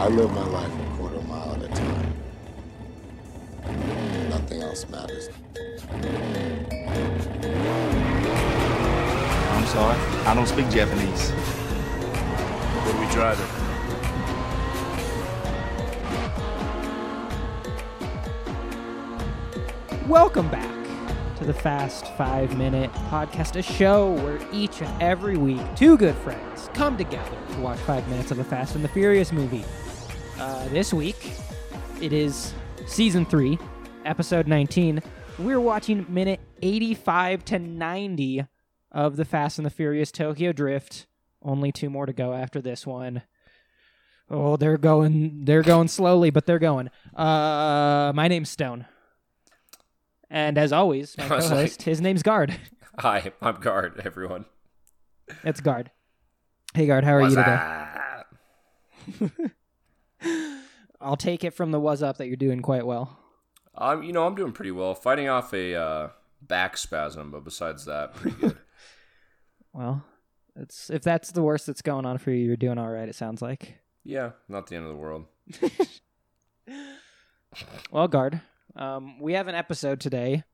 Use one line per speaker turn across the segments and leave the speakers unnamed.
I live my life a quarter mile at a time. Nothing else matters.
I'm sorry. I don't speak Japanese.
What are we driving?
Welcome back to the Fast Five Minute Podcast, a show where each and every week two good friends come together to watch five minutes of a Fast and the Furious movie. Uh, this week, it is season three, episode 19. We're watching minute 85 to 90 of the Fast and the Furious Tokyo Drift. Only two more to go after this one. Oh, they're going. They're going slowly, but they're going. Uh, my name's Stone. And as always, my
I was
co-host, his name's Guard.
Hi, I'm Guard, everyone.
It's Guard. Hey, Guard, how are
What's
you today? I'll take it from the was up that you're doing quite well.
I'm, you know, I'm doing pretty well. Fighting off a uh, back spasm, but besides that, pretty good.
Well, it's if that's the worst that's going on for you, you're doing all right. It sounds like.
yeah, not the end of the world.
Well, Guard, um, we have an episode today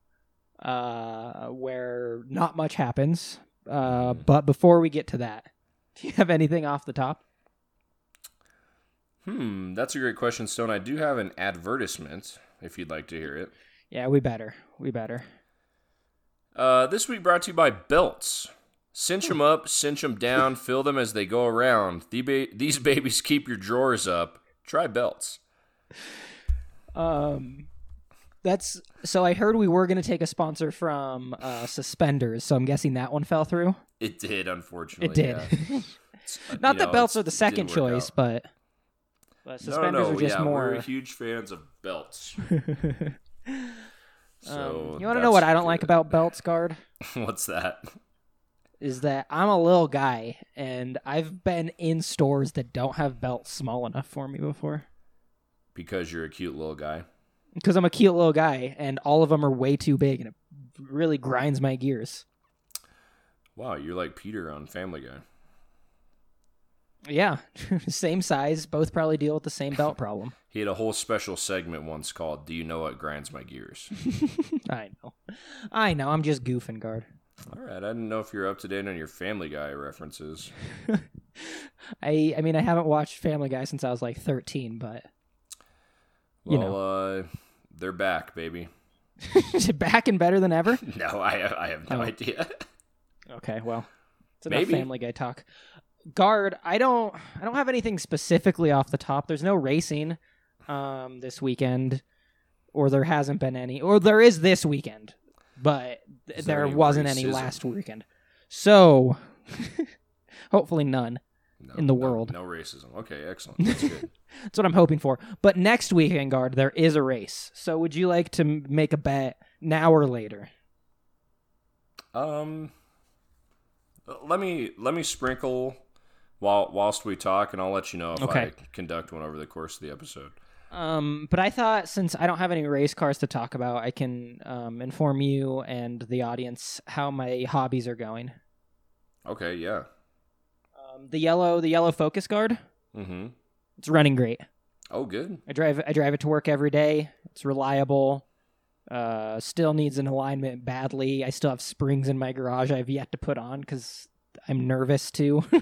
uh, where not much happens. Uh, but before we get to that, do you have anything off the top?
Hmm, that's a great question, Stone. I do have an advertisement, if you'd like to hear it.
Yeah, we better. We better.
Uh, this week brought to you by Belts. Cinch them up, cinch them down, fill them as they go around. The ba- these babies keep your drawers up. Try Belts.
Um, that's so. I heard we were going to take a sponsor from uh, suspenders, so I'm guessing that one fell through.
It did, unfortunately.
It did.
yeah.
Not
you
that
know,
belts are the second choice,
out.
but, but
No,
suspenders
no,
are just
yeah,
more.
We're huge fans of belts. So
um, you want to know what I don't like about belts, guard?
What's that?
Is that I'm a little guy, and I've been in stores that don't have belts small enough for me before.
Because you're a cute little guy.
Because I'm a cute little guy, and all of them are way too big, and it really grinds my gears.
Wow, you're like Peter on Family Guy.
Yeah, same size, both probably deal with the same belt problem.
He had a whole special segment once called "Do You Know What Grinds My Gears?"
I know. I know. I'm just goofing, guard.
All right, I didn't know if you're up to date on your Family Guy references.
I I mean, I haven't watched Family Guy since I was like 13, but
Well,
You
uh, they're back, baby.
is it back and better than ever?
No, I I have no
Oh.
idea.
Okay, well, it's enough
Maybe.
Family Guy talk. Guard, I don't I don't have anything specifically off the top. There's no racing um this weekend or there hasn't been any or there is this weekend, but th-
there
there
any
wasn't any last weekend. So, hopefully none.
No,
In the
no-
world.
no racism. Okay, excellent. That's good.
That's what I'm hoping for. But next weekend, guard, there is a race. So would you like to make a bet now or later?
Um, let me let me sprinkle while whilst we talk, and I'll let you know if
Okay.
I conduct one over the course of the episode.
Um, but I thought since I don't have any race cars to talk about, I can um, inform you and the audience how my hobbies are going.
Okay, yeah.
Um, the yellow, the yellow Focus Guard,
Mm-hmm.
it's running great.
Oh, good.
I drive, I drive it to work every day. It's reliable. Uh, still needs an alignment badly. I still have springs in my garage I've yet to put on because I'm nervous too.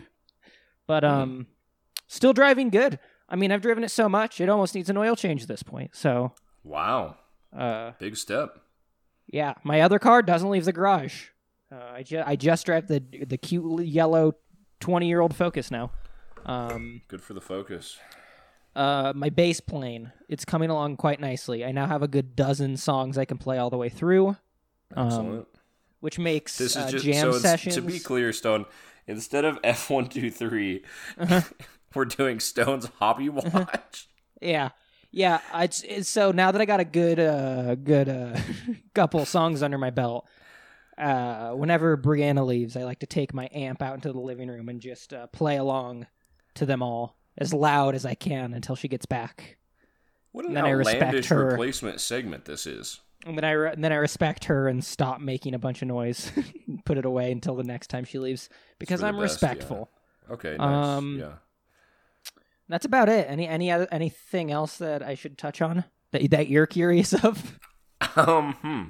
but um, still driving good. I mean, I've driven it so much it almost needs an oil change at this point. So,
Wow,
uh,
big step.
yeah, my other car doesn't leave the garage. Uh, I ju- I just drive the the cute yellow twenty year old Focus now. Um,
Good for the focus.
uh, my bass plane it's coming along quite nicely. I now have a good dozen songs I can play all the way through,
Excellent.
um, which makes
this is
uh,
just
jam
so
sessions.
to be clear, Stone. Instead of F one two three,
Uh-huh.
we're doing Stone's hobby watch.
Yeah, yeah. It's, so now that I got a good, uh, good uh, couple songs under my belt. Uh, whenever Brianna leaves, I like to take my amp out into the living room and just uh, play along to them all as loud as I can until she gets back.
What an
Then I respect
outlandish replacement segment this is.
And then I re- and then I respect her and stop making a bunch of noise, put it away until the next time she leaves because I'm
best, yeah.
respectful.
Okay, nice.
Um,
yeah.
That's about it. Any any other anything else that I should touch on that that you're curious of?
Um, hmm.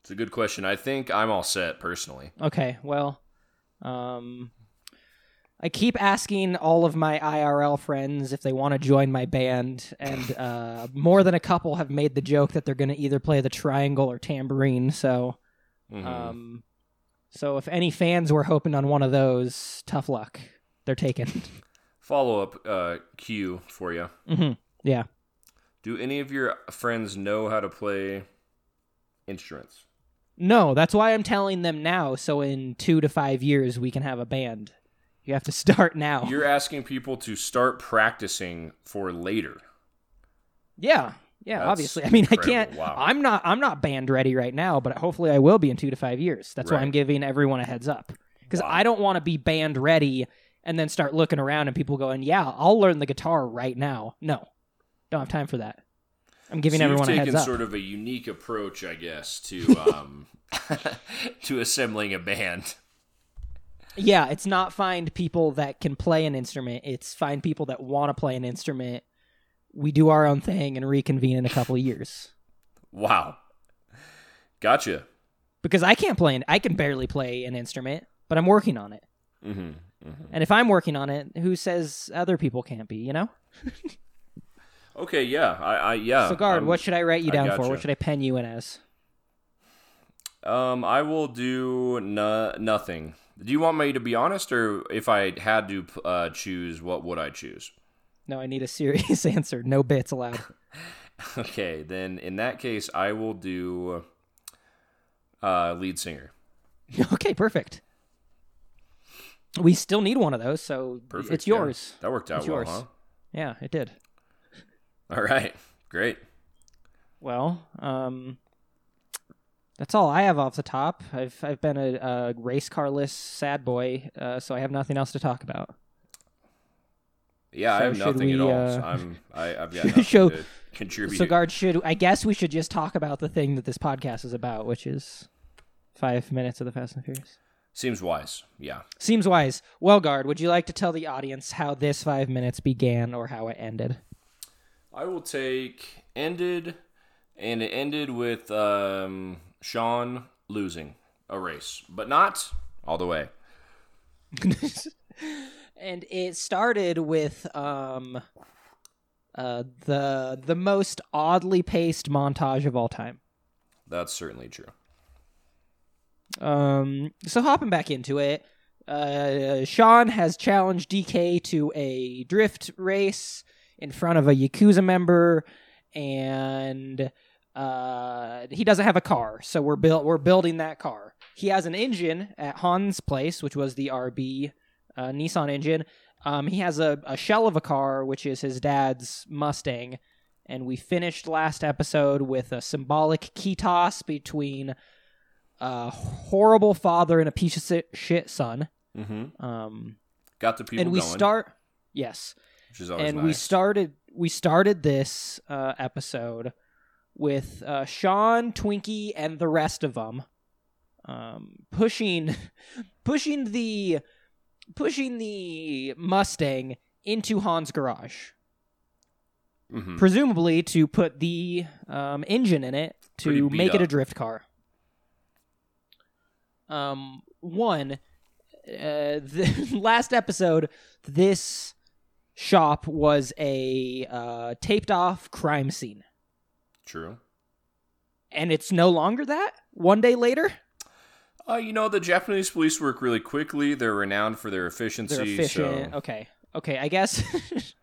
It's a good question. I think I'm all set personally.
Okay, well, um, I keep asking all of my IRL friends if they want to join my band, and uh, more than a couple have made the joke that they're going to either play the triangle or tambourine. So,
Mhm.
um, so if any fans were hoping on one of those, tough luck. They're taken.
Follow up uh, cue for you.
hmm Yeah.
Do any of your friends know how to play instruments?
No, that's why I'm telling them now. So in two to five years, we can have a band. You have to start now.
You're asking people to start practicing for later.
Yeah, yeah.
That's
obviously, I mean, I can't.
Wow.
I'm not. I'm not band ready right now, but hopefully, I will be in two to five years. That's why I'm giving everyone a heads up because
Wow.
I don't want to be band ready and then start looking around and people going, "Yeah, I'll learn the guitar right now." No, don't have time for that. I'm giving
so
everyone a
you've
heads up.
sort of a unique approach, I guess, to um, to assembling a band.
Yeah, it's not find people that can play an instrument. It's find people that want to play an instrument. We do our own thing and reconvene in a couple of years.
Wow, gotcha.
Because I can't play. An, I can barely play an instrument, but I'm working on it.
hmm
And if I'm working on it, who says other people can't be? You know.
Okay, yeah, I, I yeah.
so, guard,
I'm-
what should I write you down for? What should I pen you in as?
Um, I will do no, nothing. Do you want me to be honest, or if I had to uh, choose, what would I choose?
No, I need a serious answer. No bits allowed.
Okay, then in that case, I will do uh, lead singer.
okay, perfect. We still need one of those, so
Perfect.
it's
yeah.
yours.
That worked out
It's
well,
yours.
huh?
Yeah, it did.
All right, great.
Well, um, that's all I have off the top. I've I've been a, a race carless sad boy, uh, so I have nothing else to talk about.
Yeah, I
So
have
should
nothing at
we,
all.
uh,
So I'm I, I've got nothing
show-
to contribute.
So, guard should I guess we should just talk about the thing that this podcast is about, which is five minutes of the Fast and Furious.
Seems wise. Yeah.
Seems wise. Well, guard, would you like to tell the audience how this five minutes began or how it ended?
I will take ended, and it ended with um, Sean losing a race, but not all the way.
and it started with um uh the the most oddly paced montage of all time.
That's certainly true.
Um so hopping back into it, uh Sean has challenged DK to a drift race in front of a Yakuza member and uh he doesn't have a car, so we're built we're building that car. He has an engine at Han's place, which was the RB uh, Nissan engine. Um, he has a, a shell of a car, which is his dad's Mustang. And we finished last episode with a symbolic key toss between a horrible father and a piece of shit son.
Mm-hmm.
Um,
Got the people
and we
going,
start, yes,
which is always
and
nice.
we started we started this uh, episode with uh, Sean, Twinkie, and the rest of them um, pushing pushing the pushing the Mustang into Han's garage,
Mhm.
presumably to put the um, engine in it to make it a drift car. Um, one, uh, the last episode, this shop was a uh, taped off crime scene,
True.
and it's no longer that. One day later,
Uh, you know, the Japanese police work really quickly. They're renowned for their efficiency.
they're efficient.
So
Okay, okay. I guess,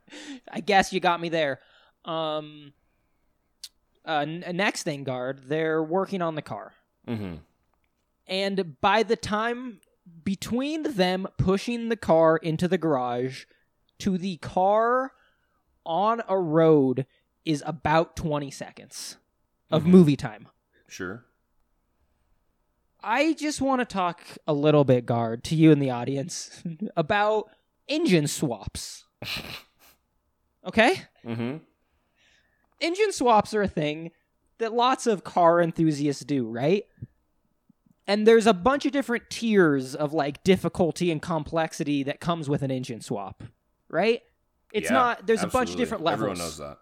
I guess you got me there. Um, uh, n- next thing, guard. They're working on the car.
Mm-hmm.
And by the time between them pushing the car into the garage to the car on a road is about 20 seconds of
Mhm.
movie time.
Sure.
I just want to talk a little bit, guard, to you in the audience about engine swaps. Okay?
Mm-hmm.
engine swaps are a thing that lots of car enthusiasts do, right? And there's a bunch of different tiers of like difficulty and complexity that comes with an engine swap. right? It's
Yeah,
not. There's a bunch of different levels.
Everyone knows that.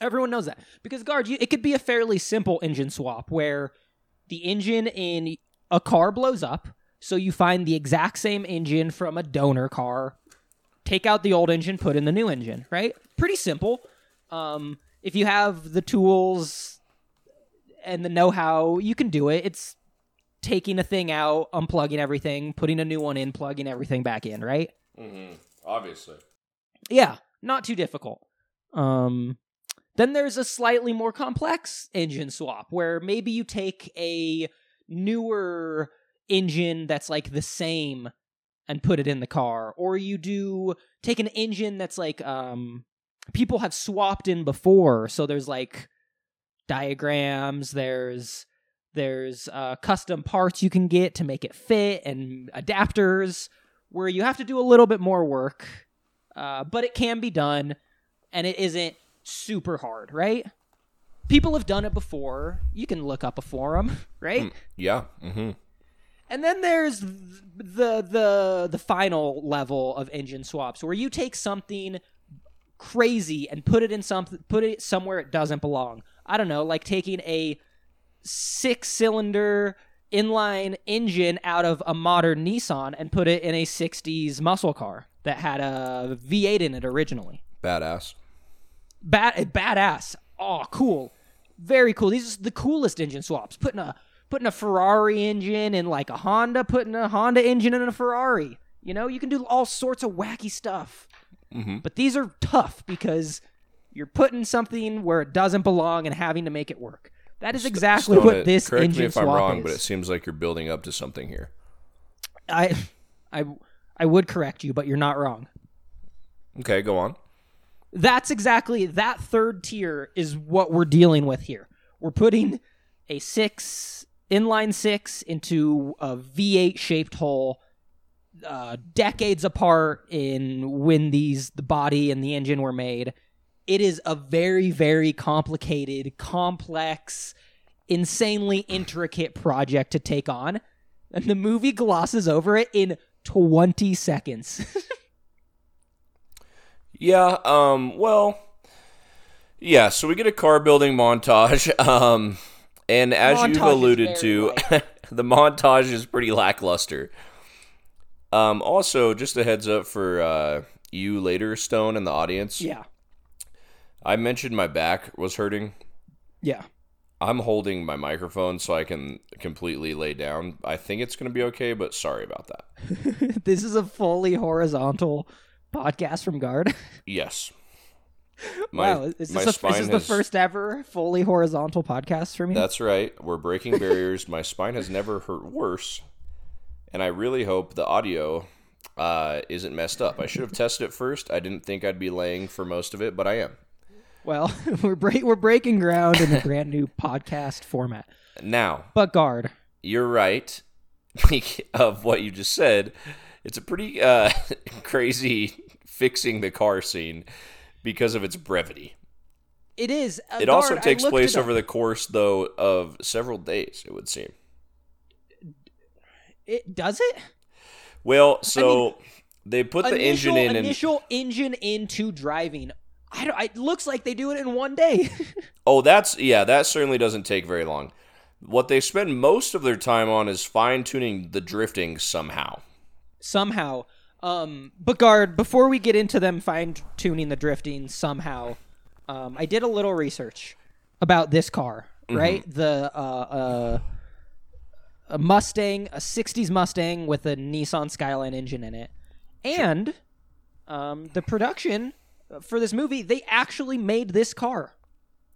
Everyone knows that because guard, you, it could be a fairly simple engine swap where the engine in a car blows up, so you find the exact same engine from a donor car, take out the old engine, put in the new engine. Right? Pretty simple. Um, if you have the tools and the know-how, you can do it. It's taking a thing out, unplugging everything, putting a new one in, plugging everything back in. Right?
Mm-hmm. Obviously.
Yeah, not too difficult. Um, then there's a slightly more complex engine swap where maybe you take a newer engine that's like the same and put it in the car, or you do take an engine that's like um people have swapped in before, so there's like diagrams, there's there's uh, custom parts you can get to make it fit and adapters where you have to do a little bit more work uh, but it can be done and it isn't super hard right people have done it before you can look up a forum right
Yeah. Mm-hmm.
and then there's the the the final level of engine swaps where you take something crazy and put it in something put it somewhere it doesn't belong i don't know like taking a six cylinder inline engine out of a modern nissan and put it in a 60s muscle car that had a v8 in it originally
Badass.
Bad badass. Oh, cool. Very cool. These are the coolest engine swaps. Putting a putting a Ferrari engine in like a Honda, putting a Honda engine in a Ferrari. You know, you can do all sorts of wacky stuff. Mm-hmm. But these are tough because you're putting something where it doesn't belong and having to make it work. That is exactly
Stone
what
it.
this
Correct
engine
me if I'm wrong,
is.
but it seems like you're building up to something here.
I, I, I would correct you, but you're not wrong.
Okay, go on.
That's exactly that third tier is what we're dealing with here. We're putting a six inline six into a V8 shaped hole, uh, decades apart in when these the body and the engine were made. It is a very very complicated, complex, insanely intricate project to take on, and the movie glosses over it in twenty seconds.
Yeah, um, well, yeah, so we get a car building montage. Um, and as
Montage
you've alluded to, the montage is pretty lackluster. Um, also, just a heads up for uh, you later, Stone, and the audience.
yeah,
I mentioned my back was hurting.
yeah.
I'm holding my microphone so I can completely lay down. I think it's going to be okay, but sorry about that.
this is a fully horizontal podcast from Guard.
Yes. My,
wow, is this, a,
spine
is this the first ever fully horizontal podcast for me?
That's right. We're breaking barriers. My spine has never hurt worse, and I really hope the audio uh, isn't messed up. I should have tested it first. I didn't think I'd be laying for most of it, but I am.
well, we're break, we're breaking ground in a brand new podcast format.
Now,
But Guard,
you're right of what you just said. It's a pretty uh, crazy fixing the car scene because of its brevity.
it is. Uh,
It also
Guard,
takes place over the course, though, of several days. It would seem.
It does it.
Well, so they put the
initial,
engine in, and
initial engine into driving. I don't. It looks like they do it in one day.
Oh, that's yeah, that certainly doesn't take very long. What they spend most of their time on is fine tuning the drifting somehow.
Somehow. Um, but guard, before we get into them fine tuning the drifting somehow, um, I did a little research about this car. Right, the uh, uh, a Mustang, a '60s Mustang with a Nissan Skyline engine in it, and um, the production for this movie, they actually made this car.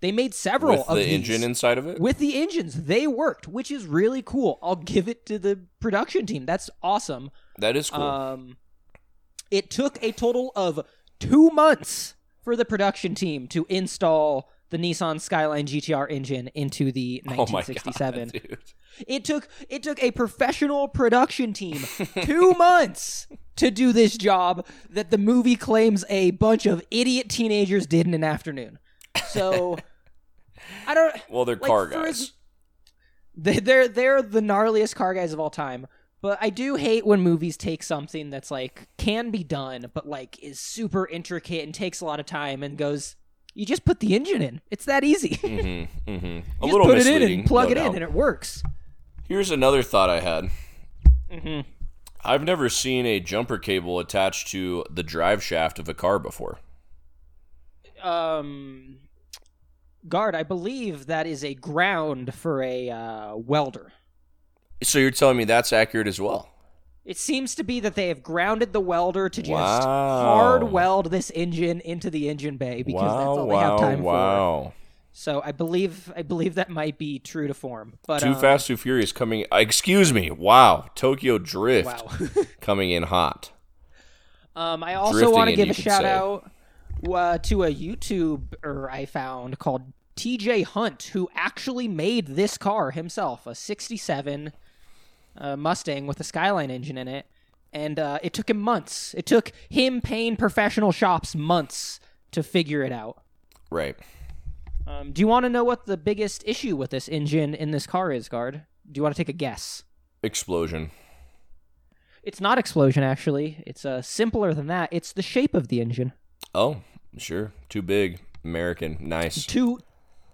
They made several
With
of
the
these
engine inside of it?
with the engines. They worked, which is really cool. I'll give it to the production team. That's awesome.
That is cool.
Um, it took a total of two months for the production team to install the Nissan Skyline GTR engine into the
oh my
1967.
god,
it took it took a professional production team two months to do this job that the movie claims a bunch of idiot teenagers did in an afternoon. So I don't.
Well, they're
like,
car guys.
as- they, they're they're the gnarliest car guys of all time. But I do hate when movies take something that's like can be done, but like is super intricate and takes a lot of time and goes, you just put the engine in. It's that easy.
Mm-hmm. Mm-hmm. A
You
little
just put it in and plug
no
it in and it works.
Here's another thought I had.
Mhm.
I've never seen a jumper cable attached to the drive shaft of a car before.
Um, guard, I believe that is a ground for a uh, welder.
So you're telling me that's accurate as well?
It seems to be that they have grounded the welder to just
Wow.
hard weld this engine into the engine bay because
wow,
that's all they have time for.
wow.
So I believe I believe that might be true to form. But
Too
uh,
Fast, Too Furious coming. uh, Excuse me. Wow. Tokyo Drift
Wow.
coming in hot.
Um, I also want to give a shout
say.
out uh, to a YouTuber I found called TJ Hunt, who actually made this car himself, a '67 uh, Mustang with a Skyline engine in it, and uh, it took him months. It took him paying professional shops months to figure it out.
Right.
Um, do you want to know what the biggest issue with this engine in this car is, Guard? Do you want to take a guess?
Explosion.
It's not explosion, actually. It's uh, simpler than that. It's the shape of the engine.
Oh, sure. Too big. American. Nice.
too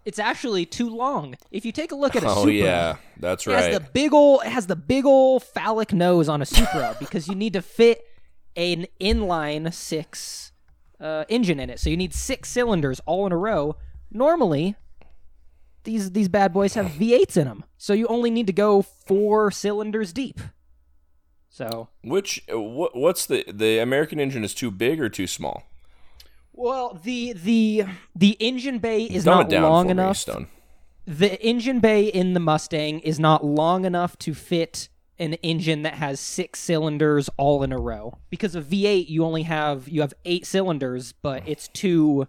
it's actually too long. If you take a look at a
Oh
Supra,
yeah, that's
it
right.
has the big ol' it has the big ol' phallic nose on a Supra because you need to fit an inline six uh, engine in it. So you need six cylinders all in a row. Normally, these these bad boys have V8s in them, so you only need to go four cylinders deep. So
Which uh, what, what's the the American engine is too big or too small?
Well, the the the engine bay is
Dumb
not long
me,
enough. The engine bay in the Mustang is not long enough to fit an engine that has six cylinders all in a row. Because of V8, you only have you have eight cylinders, but it's two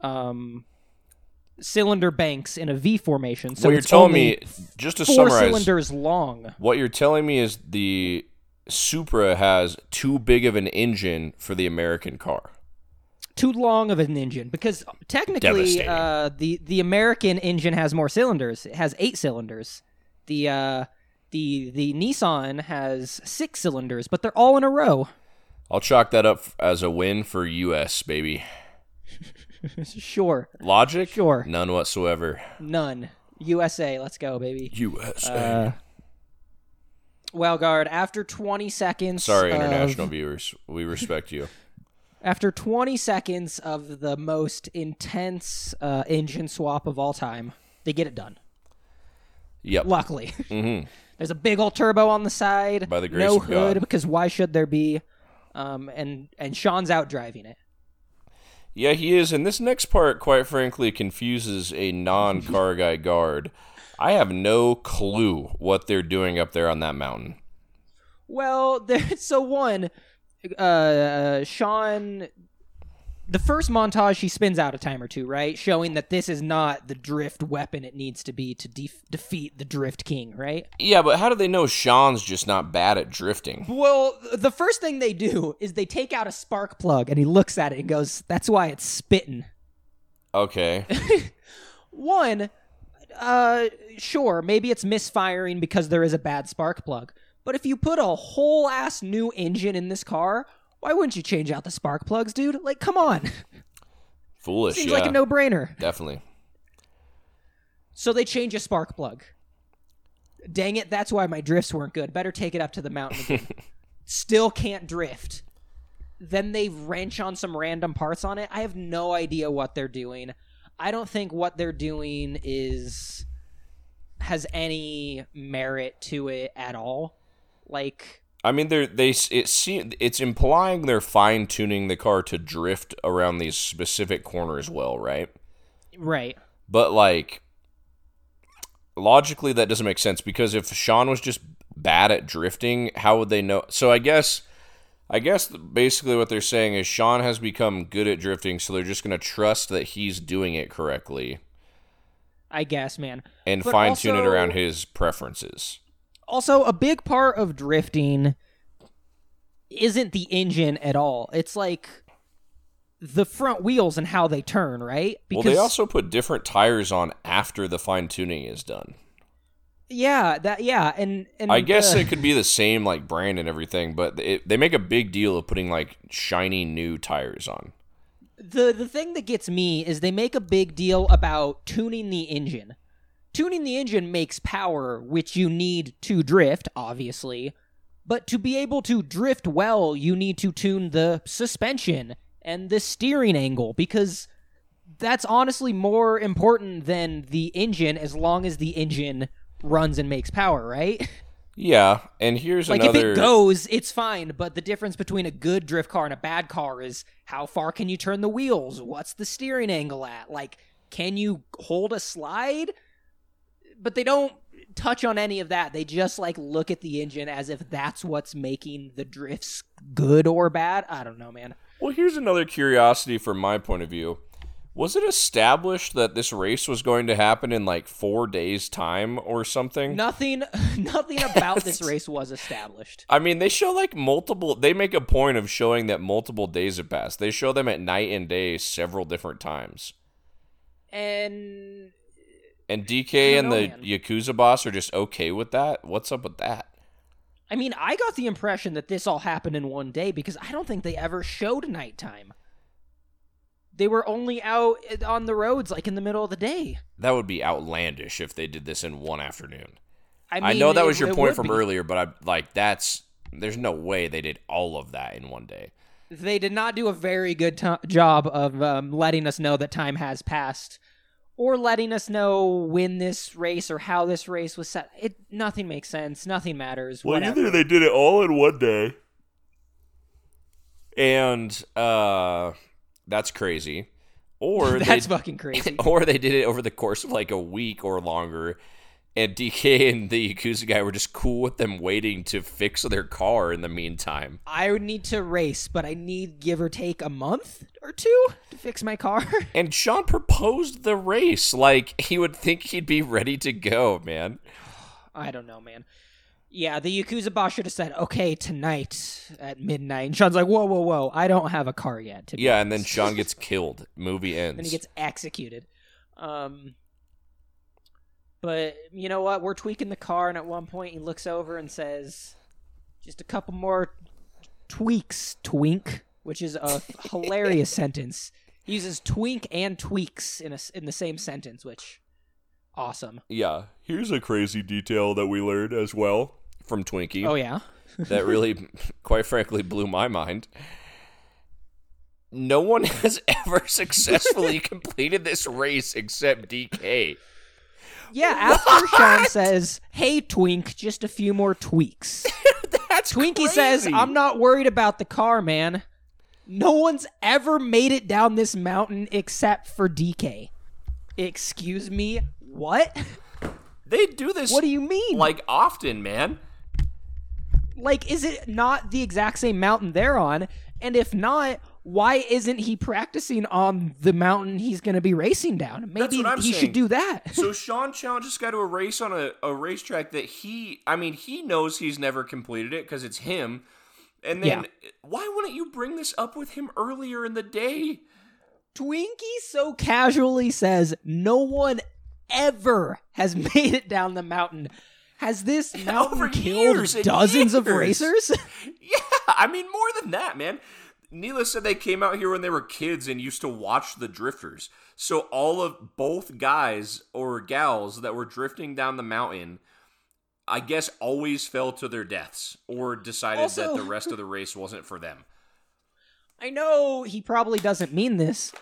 um, cylinder banks in a V formation. So
what you're
it's
telling me, just to
four
summarize,
cylinders long.
what you're telling me is the Supra has too big of an engine for the American car.
Too long of an engine because technically uh, the the American engine has more cylinders. It has eight cylinders. The uh, the the Nissan has six cylinders, but they're all in a row.
I'll chalk that up as a win for US, baby.
Sure.
Logic?
Sure.
None whatsoever.
None. USA, let's go, baby.
USA.
Uh, well, guard, after 20 seconds.
Sorry,
of-
international viewers. We respect you.
After 20 seconds of the most intense uh, engine swap of all time, they get it done.
Yep.
Luckily.
hmm
There's a big old turbo on the side.
By the grace
no
of God.
hood, because why should there be? Um, and, and Sean's out driving it.
Yeah, he is. And this next part, quite frankly, confuses a non car guy guard. I have no clue what they're doing up there on that mountain.
Well, there, so one, uh, Sean, the first montage he spins out a time or two, right, showing that this is not the drift weapon it needs to be to def- defeat the Drift King, right?
Yeah, but how do they know Sean's just not bad at drifting?
Well, the first thing they do is they take out a spark plug and he looks at it and goes, "That's why it's spitting."
Okay.
One, uh, sure, maybe it's misfiring because there is a bad spark plug. But if you put a whole ass new engine in this car, why wouldn't you change out the spark plugs, dude? Like, come on.
Foolish,
Seems
yeah.
like a no brainer.
Definitely.
So they change a spark plug. Dang it, that's why my drifts weren't good. Better take it up to the mountain again. Still can't drift. Then they wrench on some random parts on it. I have no idea what they're doing. I don't think what they're doing is has any merit to it at all. Like
I mean, they're they it seem it's implying they're fine tuning the car to drift around these specific corners well, right?
right.
But like logically, that doesn't make sense because if Sean was just bad at drifting, how would they know? So I guess, I guess basically what they're saying is Sean has become good at drifting, so they're just gonna trust that he's doing it correctly
I guess, man.
and fine tune it around his preferences.
Also a big part of drifting isn't the engine at all. It's like the front wheels and how they turn, right?
well, they also put different tires on after the fine tuning is done.
Yeah, that yeah, and and
I guess
the-
it could be the same like brand and everything, but it, they make a big deal of putting like shiny new tires on.
the the thing that gets me is they make a big deal about tuning the engine. Tuning the engine makes power, which you need to drift, obviously. But to be able to drift well, you need to tune the suspension and the steering angle because that's honestly more important than the engine as long as the engine runs and makes power, right?
Yeah, and here's
like
another
if it goes, it's fine, but the difference between a good drift car and a bad car is how far can you turn the wheels? What's the steering angle at? Like can you hold a slide? But they don't touch on any of that. They just like look at the engine as if that's what's making the drifts good or bad. I don't know, man.
Well, here's another curiosity from my point of view. Was it established that this race was going to happen in like four days' time or something?
Nothing nothing about this race was established.
I mean, they show like multiple. They make a point of showing that multiple days have passed. They show them at night and day several different times.
And
And DK and
know,
the
man.
Yakuza boss are just okay with that. What's up with that?
I mean, I got the impression that this all happened in one day because I don't think they ever showed nighttime. They were only out on the roads like in the middle of the day.
That would be outlandish if they did this in one afternoon.
I,
I, know that
it-
was your point from
be.
earlier, but I like that's there's no way they did all of that in one day.
They did not do a very good to job of um, letting us know that time has passed, or letting us know when this race or how this race was set. It nothing makes sense. Nothing matters. whatever.
Either they did it all in one day, and uh, that's crazy, or
That's
they,
fucking crazy.
or they did it over the course of like a week or longer. And DK and the Yakuza guy were just cool with them waiting to fix their car in the meantime.
I would need to race, but I need give or take a month or two to fix my car.
And Sean proposed the race like he would think he'd be ready to go, man.
I don't know, man. Yeah, the Yakuza boss should have said, okay, tonight at midnight. And Sean's like, whoa, whoa, whoa, I don't have a car yet.
Yeah, and then. Sean gets killed. Movie ends.
and he gets executed. Um, but you know what? We're tweaking the car, and at one point he looks over and says, just a couple more tweaks, twink, which is a hilarious sentence. He uses twink and tweaks in a, in the same sentence, which awesome.
Yeah, here's a crazy detail that we learned as well from Twinkie
Oh yeah.
that really, quite frankly, blew my mind. No one has ever successfully completed this race except DK.
Yeah, after Sean says, "Hey Twink, just a few more tweaks."
That's
Twinkie says, "I'm not worried about the car, man. No one's ever made it down this mountain except for DK." Excuse me, what?
They do this
What do you mean?
like often, man.
like is it not the exact same mountain they're on? And if not, why isn't he practicing on the mountain he's going to be racing down? Maybe he
saying.
should do that.
So Sean challenged this guy to a race on a, a racetrack that he, I mean, he knows he's never completed it because it's him. And then why wouldn't you bring this up with him earlier in the day?
Twinkie so casually says no one ever has made it down the mountain. Has this mountain
Over
killed
years
dozens of racers?
Yeah, I mean more than that, man. Neela said they came out here when they were kids and used to watch the drifters. So all of both guys or gals that were drifting down the mountain, I guess always fell to their deaths or decided that the rest of the race wasn't for them.
I know he probably doesn't mean this,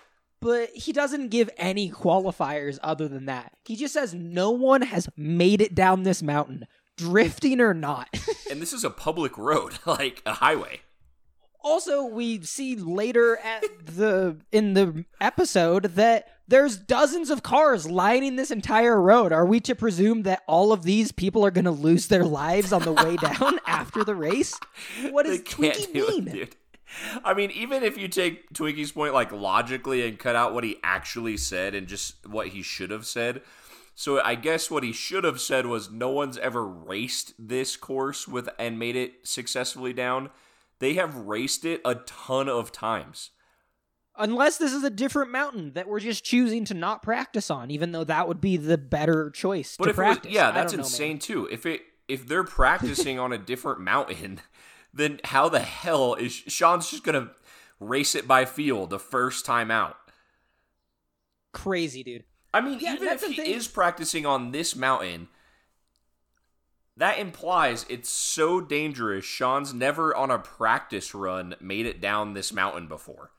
but he doesn't give any qualifiers other than that. He just says no one has made it down this mountain, drifting or not.
And this is a public road, like a highway.
Also, we see later at the in the episode that there's dozens of cars lining this entire road. Are we to presume that all of these people are going to lose their lives on the way down after the race? What does Twinkie
do it,
mean?
dude. I mean, even if you take Twinkie's point like logically and cut out what he actually said and just what he should have said. So I guess what he should have said was no one's ever raced this course with and made it successfully down. They have raced it a ton of times.
Unless this is a different mountain that we're just choosing to not practice on, even though that would be the better choice
But
to
if
practice.
was, yeah, that's
don't know, man.
insane too. If it if they're practicing on a different mountain, then how the hell is Sean's just gonna race it by feel the first time out?
Crazy, dude.
I mean,
Yeah,
even if he
thing.
is practicing on this mountain, that implies it's so dangerous. Sean's never on a practice run made it down this mountain before.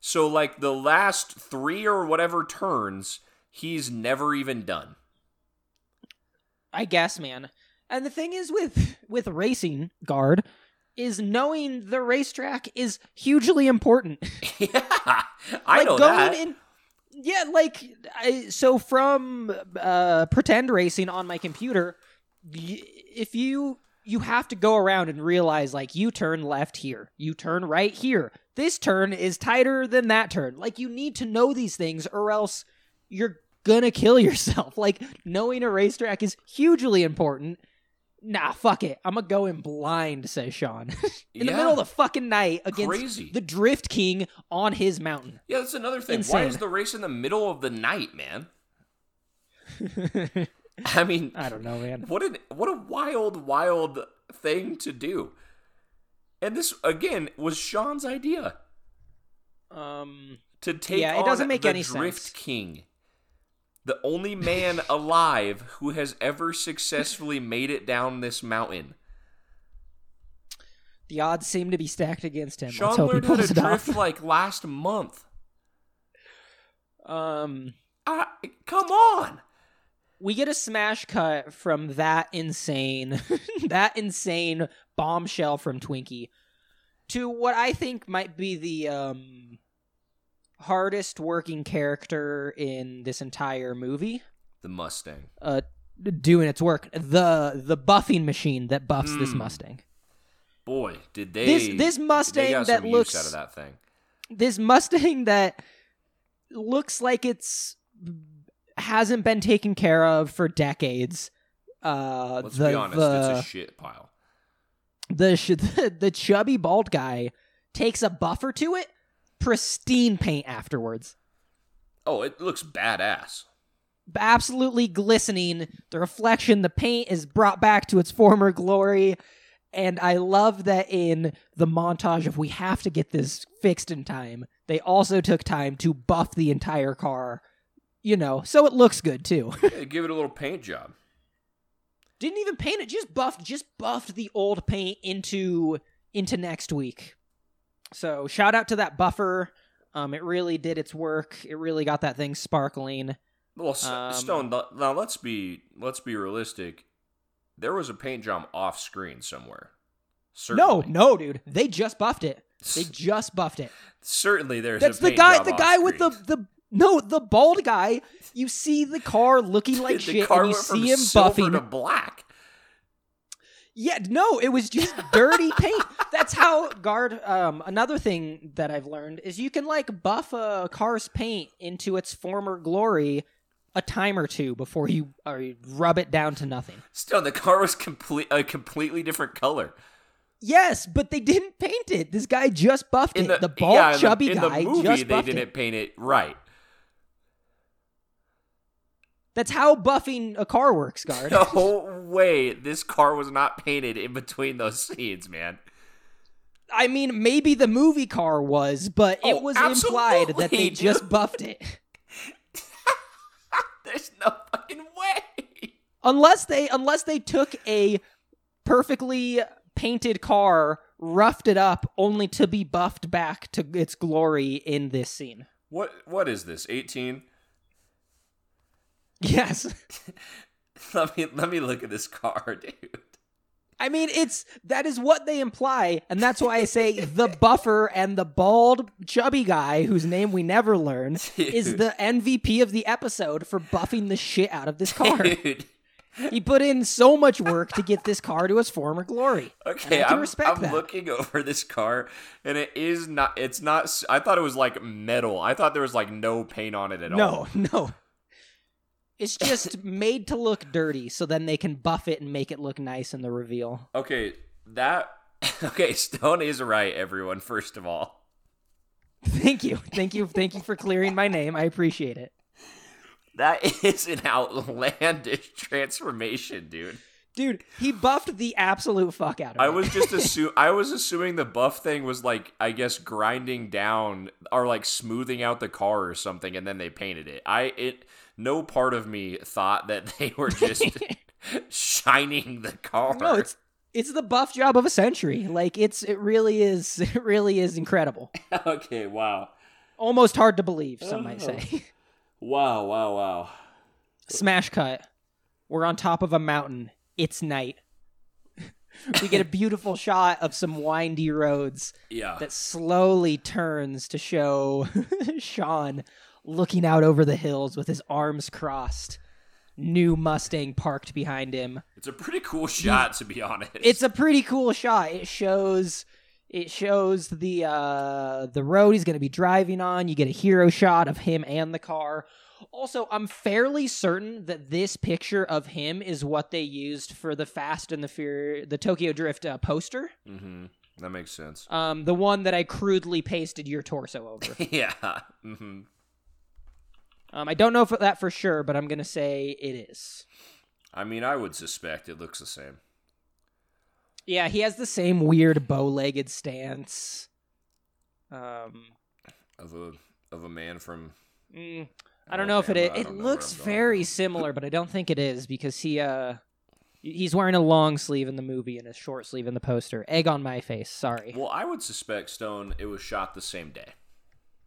So, like the last three or whatever turns, he's never even done.
I guess, man. And the thing is with with racing guard is knowing the racetrack is hugely important.
yeah, I
like
know
going
that.
in yeah like I, so from uh pretend racing on my computer y- if you you have to go around and realize like you turn left here you turn right here. This turn is tighter than that turn. Like you need to know these things or else you're gonna kill yourself. Like knowing a racetrack is hugely important. Nah fuck it. I'm gonna go in blind says sean. In the middle of the fucking night against
Crazy.
the drift king on his mountain.
Yeah, that's another thing. Why is the race in the middle of the night, man? I mean,
I don't know, man.
what an what a wild, wild thing to do. And this again was Sean's idea
Um,
to take
Yeah, it
on
doesn't make
the
any
Drift
sense.
King, the only man alive who has ever successfully made it down this mountain.
the odds seem to be stacked against him.
Sean
Let's hope he
learned how to drift
off.
like last month.
Um,
I, come on.
We get a smash cut from that insane, that insane bombshell from Twinkie to what I think might be the um hardest working character in this entire movie.
The Mustang.
Uh, doing its work. The the buffing machine that buffs this
Mm.
Mustang.
Boy, did they
This- this Mustang that looks-
out of that thing.
this Mustang that looks like it's hasn't been taken care of for decades. Uh,
Let's
the
be honest,
the
it's a shit pile.
the, sh- the the chubby bald guy takes a buffer to it, pristine paint afterwards,
Oh, it looks badass.
absolutely glistening. The reflection, the paint is brought back to its former glory. And I love that in the montage of we have to get this fixed in time, they also took time to buff the entire car, you know, so it looks good too.
Yeah, give it a little paint job.
Didn't even paint it, just buffed just buffed the old paint into into next week. So shout out to that buffer. Um it really did its work. It really got that thing sparkling.
Well,
Um,
Stone. Now let's be let's be realistic. There was a paint job off screen somewhere.
No,
Certainly.
no, dude. They just buffed it. They just buffed it.
certainly there's.
That's
a
the guy
job
the guy with the the no, the bald guy. You see the car looking like
the
shit
car
and you see him buffing.
to black.
Yeah, no, it was just dirty paint. That's how guard. Um, another thing that I've learned is you can like buff a car's paint into its former glory a time or two before you or you rub it down to nothing.
Still, The car was complete a completely different color.
Yes, but they didn't paint it. This guy just buffed
In
it.
the,
The, bald,
yeah, in the-
chubby
in
guy
the movie,
just
they didn't
it.
paint it right.
That's how buffing a car works, guard.
No way. This car was not painted in between those scenes, man.
I mean, maybe the movie car was, but it
Oh,
was implied that they
absolutely,
just buffed it.
There's no fucking way.
unless they unless they took a perfectly painted car, roughed it up, only to be buffed back to its glory in this scene.
What what is this? 18?
Yes.
Let me let me look at this car, dude.
I mean, it's that is what they imply, and that's why I say the buffer and the bald, chubby guy, whose name we never learn, is the MVP of the episode for buffing the shit out of this car.
Dude.
he put in so much work to get this car to its former glory.
Okay,
I
I'm,
respect
I'm
that.
looking over this car, and it is not. It's not. I thought it was like metal. I thought there was like no paint on it at all.
No, no. It's just made to look dirty, so then they can buff it and make it look nice in the reveal.
Okay, that. Okay, Stone is right, everyone. First of all,
Thank you. Thank you. Thank you for clearing my name. I appreciate it.
That is an outlandish transformation, dude.
Dude, he buffed the absolute fuck out of
I
it.
was just assu- I was assuming the buff thing was like I guess grinding down or like smoothing out the car or something, and then they painted it. I it no part of me thought that they were just shining the car.
No, it's it's the buff job of a century. Like it's it really is it really is incredible.
okay. Wow.
Almost hard to believe, some might oh. say.
Wow. Wow. Wow.
Smash cut. We're on top of a mountain. It's night. we get a beautiful shot of some windy roads
Yeah.
that slowly turns to show Sean looking out over the hills with his arms crossed. New Mustang parked behind him.
It's a pretty cool shot, to be honest.
It's a pretty cool shot. It shows it shows the uh the road he's going to be driving on. You get a hero shot of him and the car. Also, I'm fairly certain that this picture of him is what they used for the Fast and the Fear the Tokyo Drift uh, poster.
mm-hmm. That makes sense.
Um the one that I crudely pasted your torso over.
yeah. Mm-hmm.
Um I don't know if that for sure, but I'm going to say it is.
I mean, I would suspect it looks the same.
Yeah, he has the same weird bow-legged stance. Um
Of a of a man from
Mm, I don't know if it is. It
don't know where
looks very similar, but I don't think it is because he uh he's wearing a long sleeve in the movie and a short sleeve in the poster. Egg on my face. Sorry,
Well, I would suspect Stone it was shot the same day.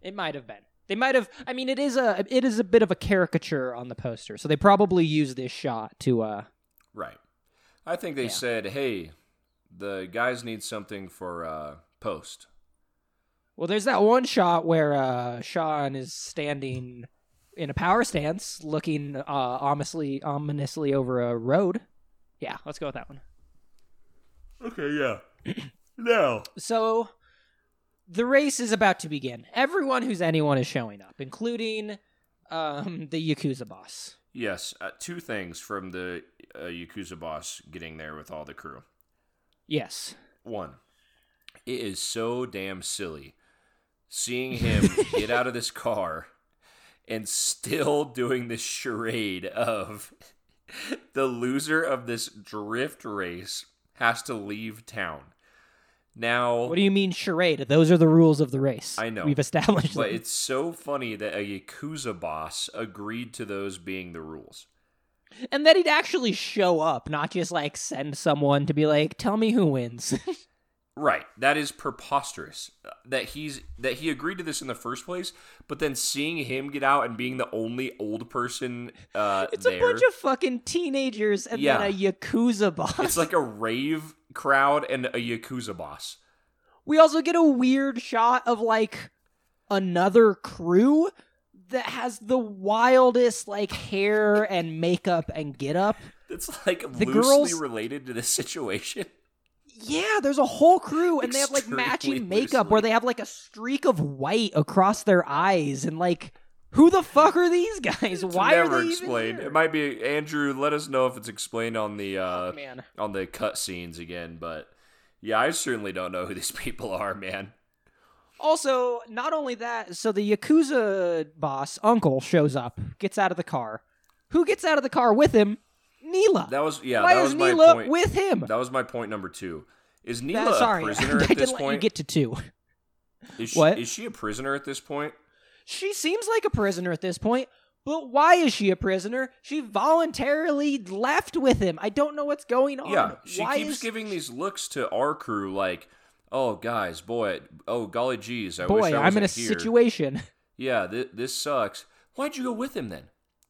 it might have been. They might have. I mean, it is a it is a bit of a caricature on the poster, so they probably used this shot to uh.
Right. I think they
Yeah.
said, "Hey, the guys need something for uh post."
Well, there's that one shot where uh Sean is standing in a power stance, looking uh ominously ominously over a road. Yeah, let's go with that one.
Okay, yeah. no.
So the race is about to begin. Everyone who's anyone is showing up, including um, the Yakuza boss.
Yes, uh, two things from the uh, Yakuza boss getting there with all the crew.
Yes.
One, it is so damn silly seeing him get out of this car and still doing this charade of the loser of this drift race has to leave town. Now,
What do you mean charade? Those are the rules of the race.
I know,
We've established
but
them.
it's so funny that a Yakuza boss agreed to those being the rules.
And that he'd actually show up, not just like send someone to be like, tell me who wins.
Right. That is preposterous. uh, That he's that he agreed to this in the first place, but then seeing him get out and being the only old person uh
it's
there.
a bunch of fucking teenagers and
Yeah.
then a Yakuza boss.
it's like a rave crowd and a Yakuza boss.
We also get a weird shot of like another crew that has the wildest like hair and makeup and get up.
It's like
The
loosely
girls-
related to this situation.
Yeah, there's a whole crew and they have like matching makeup
loosely.
where they have like a streak of white across their eyes and like who the fuck are these guys?
It's
Why
never
are they
explained.
Even
It might be Andrew, let us know if it's explained on the uh
man.
on the cut scenes again, but yeah, I certainly don't know who these people are, man.
Also, not only that, so the Yakuza boss, Uncle, shows up, gets out of the car. Who gets out of the car with him? Neela.
That was yeah,
Why
that
is
was my
Neela
point.
with him?
That was my point number two. Is
That-
Neela
sorry,
a prisoner
I
at
didn't
this
let you
point?
get to two.
Is she,
What?
is she a prisoner at this point?
She seems like a prisoner at this point, but why is she a prisoner? She voluntarily left with him. I don't know what's going on.
Yeah, she
Why
keeps
is-
giving these looks to our crew like, "Oh, guys, boy, oh golly geez, I
Boy,
wish I
I'm in a
here."
situation.
Yeah, th- this sucks. Why'd you go with him then?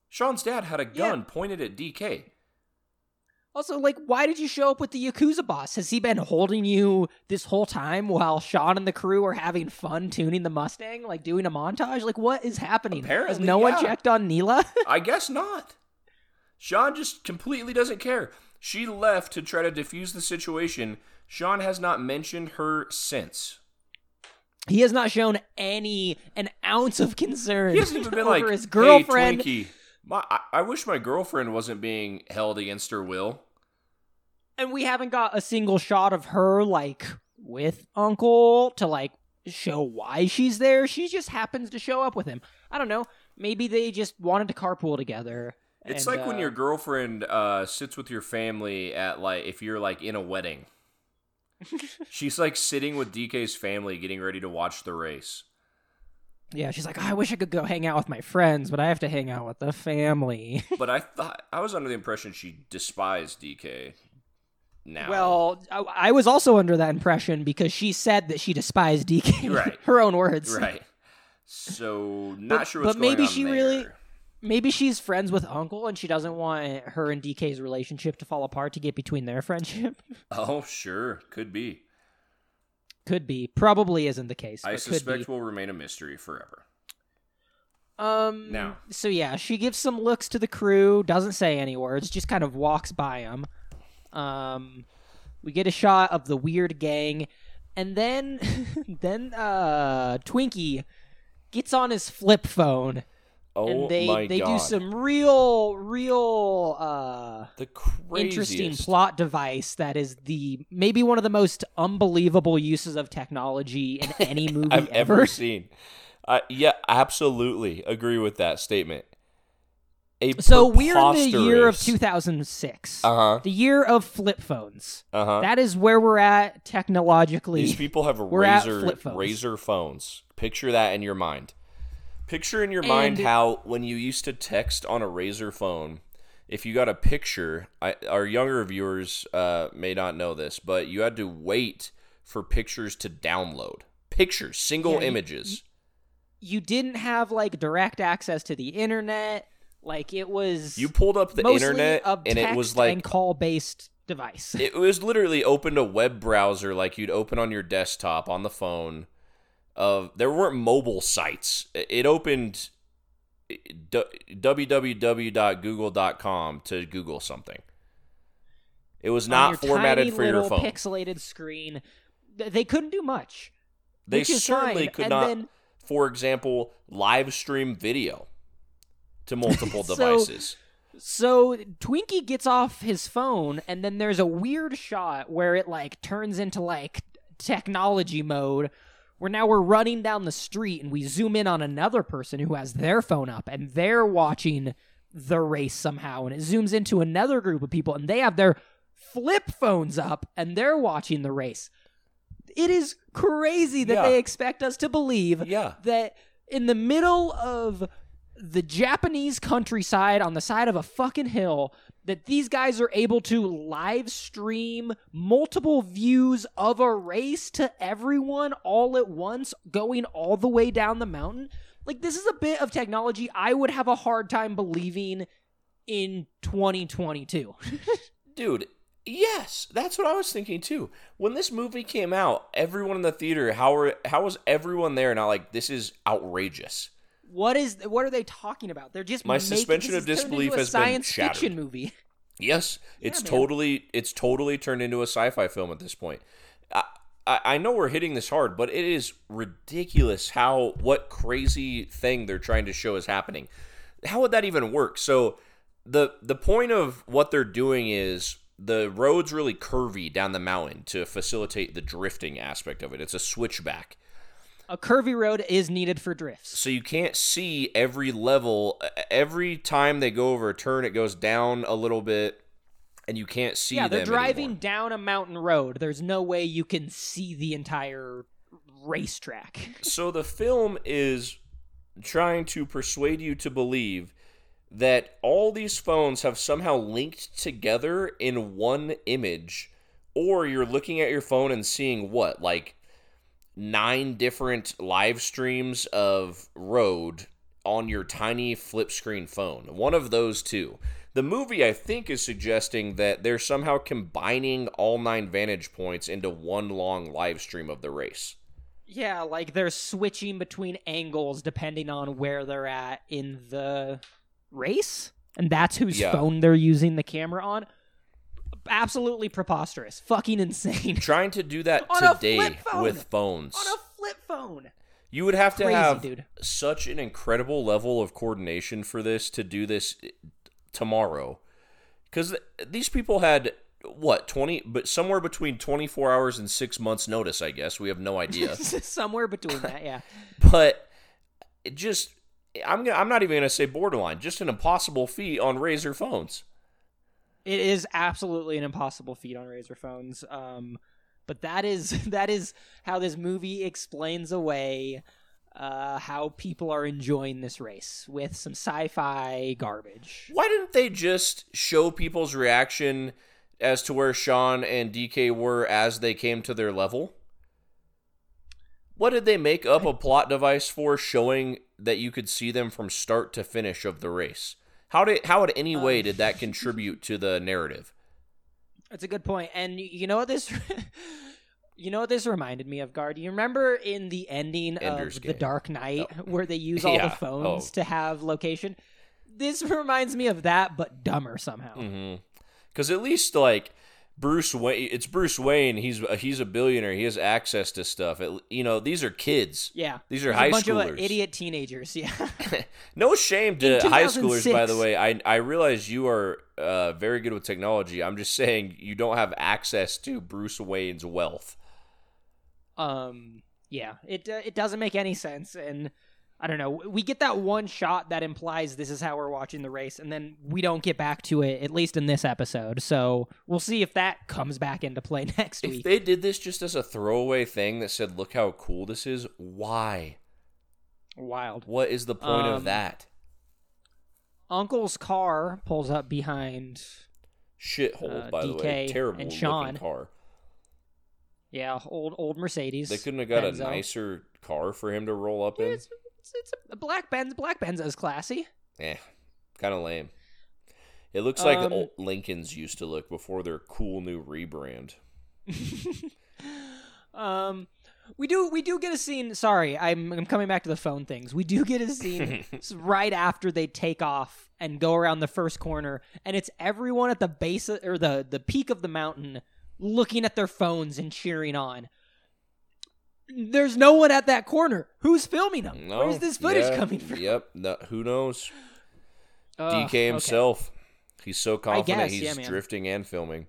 Sean's dad had a gun pointed at DK.
Also, like, why did you show up with the Yakuza boss? Has he been holding you this whole time while Sean and the crew are having fun tuning the Mustang, like doing a montage? Like, what is happening? Has
Apparently,
no one checked on Neela?
I guess not. Sean just completely doesn't care. She left to try to defuse the situation. Sean has not mentioned her since.
he has not shown any an ounce of concern
He hasn't even been like
his girlfriend.
Hey, Twinkie, my, I, I wish my girlfriend wasn't being held against her will.
And we haven't got a single shot of her like with Uncle to like show why she's there. She just happens to show up with him. I don't know. Maybe they just wanted to carpool together.
It's
and,
like when
uh,
your girlfriend uh, sits with your family at like if you're like in a wedding. She's like sitting with DK's family getting ready to watch the race.
Yeah, she's like, "Oh, I wish I could go hang out with my friends, but I have to hang out with the family.
But I thought I was under the impression she despised DK. Now,
well, I, I was also under that impression because she said that she despised DK.
Right.
Her own words.
right. So not
But-
sure what's
but maybe she
there.
really- Maybe she's friends with Uncle and she doesn't want her and DK's relationship to fall apart to get between their friendship.
Oh, sure, could be.
could be. Probably isn't the case.
I suspect will remain a mystery forever.
Um.
Now.
So yeah, she gives some looks to the crew. Doesn't say any words. Just kind of walks by them. Um, we get a shot of the weird gang, and then then uh Twinkie gets on his flip phone,
Oh
and they
my
they
god!
do some real real uh
the craziest.
interesting plot device that is the maybe one of the most unbelievable uses of technology in any movie
I've
ever.
ever seen. Uh, yeah, absolutely agree with that statement. A
So we're in the year of 2006.
Uh-huh.
The year of flip phones.
Uh-huh.
That is where we're at technologically.
These people have
Razr phones.
Razr phones. Picture that in your mind. Picture in your mind how when you used to text on a Razr phone, if you got a picture, I, our younger viewers uh, may not know this, but you had to wait for pictures to download. Pictures, single
Yeah, you-
images.
you didn't have like direct access to the internet. Like it was
You pulled up the internet and it was like
and call based device.
It was literally opened a web browser like you'd open on your desktop on the phone. Of there weren't mobile sites. It opened www.google.com to Google something. It was not formatted for your
little
phone.
pixelated screen. They couldn't do much.
they certainly
fine.
could
And
not,
then-
for example, live stream video to multiple
So-
devices.
So Twinkie gets off his phone, and then there's a weird shot where it like turns into like technology mode, where now we're running down the street and we zoom in on another person who has their phone up and they're watching the race somehow, and it zooms into another group of people and they have their flip phones up and they're watching the race. It is crazy that
Yeah.
they expect us to believe
Yeah.
that in the middle of the Japanese countryside on the side of a fucking hill that these guys are able to live stream multiple views of a race to everyone all at once going all the way down the mountain like this is a bit of technology I would have a hard time believing in 2022
Dude, yes, that's what I was thinking too. When this movie came out, everyone in the theater, how were how was everyone there not like this is outrageous?
What is what are they talking about they're just
My
making-
suspension of disbelief has been
science
shattered.
fiction movie
Yes, it's
man.
totally it's totally turned into a sci-fi film at this point. I, I I know we're hitting this hard, but it is ridiculous how what crazy thing they're trying to show is happening. How would that even work? So the the point of what they're doing is the road's really curvy down the mountain to facilitate the drifting aspect of it. It's a switchback.
A curvy road is needed for drifts
so you can't see every level every time they go over a turn it goes down a little bit and you can't see
yeah, they're driving
anymore.
down a mountain road. There's no way you can see the entire racetrack.
so the film is trying to persuade you to believe that all these phones have somehow linked together in one image or you're looking at your phone and seeing what like nine different live streams of road on your tiny flip screen phone one of those two the movie i think is suggesting that they're somehow combining all nine vantage points into one long live stream of the race
Yeah, like they're switching between angles depending on where they're at in the race, and that's whose
Yeah.
phone they're using the camera on. Absolutely preposterous. Fucking insane.
trying to do that
On a
today
flip phone!
with phones.
on a flip phone.
you would have to
Crazy,
have
dude.
such an incredible level of coordination for this to do this tomorrow. Cuz these people had what twenty, but somewhere between twenty four hours and six months notice. I guess we have no idea.
Somewhere between that, yeah.
but just I'm gonna, I'm not even gonna say borderline, just an impossible feat on Razr phones.
It is absolutely an impossible feat on Razr phones. Um, but that is that is how this movie explains away uh, how people are enjoying this race with some sci-fi garbage.
Why didn't they just show people's reaction as to where Sean and DK were as they came to their level? What did they make up a plot device for showing that you could see them from start to finish of the race? How did how in any way um, did that contribute to the narrative?
That's a good point. And you know what this You know what this reminded me of, Guard? You remember in the ending
Ender's
of
Game.
The Dark Knight oh. where they use all
Yeah.
the phones
Oh.
to have location? This reminds me of that, but dumber somehow. Mm-hmm.
Because at least like Bruce Wayne, it's Bruce Wayne. He's he's a billionaire. He has access to stuff. It, you know, these are kids.
Yeah,
These are high
a bunch
schoolers.
of uh, idiot teenagers. Yeah,
No shame to high schoolers, by the way. I I realize you are uh, very good with technology. I'm just saying you don't have access to Bruce Wayne's wealth.
um, yeah. It uh, it doesn't make any sense, and I don't know. We get that one shot that implies this is how we're watching the race, and then we don't get back to it at least in this episode. So we'll see if that comes back into play next
If
week.
they did this just as a throwaway thing that said, "Look how cool this is," why?
Wild.
What is the point
Um,
of that?
Uncle's car pulls up behind.
Shithole,
uh,
by the way. Terrible
and
looking
Sean.
car.
Yeah, old old Mercedes.
They couldn't have got
Benzo.
a nicer car for him to roll up in.
it's, it's, it's a black Benz. Black Benzo's classy.
Eh, kind of lame. It looks like
Um,
old Lincolns used to look before their cool new rebrand.
Um, we do we do get a scene. Sorry, I'm I'm coming back to the phone things. We do get a scene right after they take off and go around the first corner, and it's everyone at the base of, or the the peak of the mountain looking at their phones and cheering on. There's no one at that corner. Who's filming them?
No,
Where's this footage
yeah,
coming from?
Yep. No, who knows?
Ugh,
DK
okay.
himself. He's so confident
guess,
he's
yeah,
drifting and filming.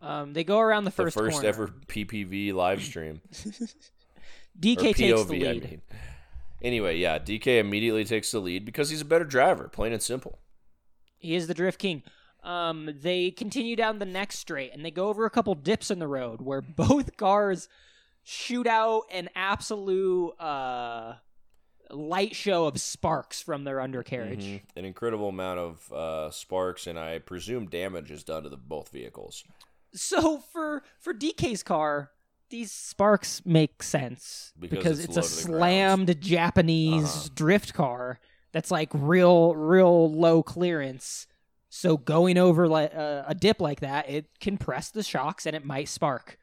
Um, they go around the
The
first
first
corner.
ever PPV live stream.
DK
or
takes the lead.
I mean. Anyway, yeah, DK immediately takes the lead because he's a better driver, plain and simple.
He is the drift king. Um, they continue down the next straight and they go over a couple dips in the road where both cars shoot out an absolute uh, light show of sparks from their undercarriage.
Mhm. An incredible amount of uh, sparks and I presume damage is done to the both vehicles.
So for for DK's car, these sparks make sense
Because
it's,
it's
a
low to the ground.
slammed Japanese
Uh-huh.
drift car that's like real real low clearance. So going over like uh, a dip like that, it can press the shocks and it might spark.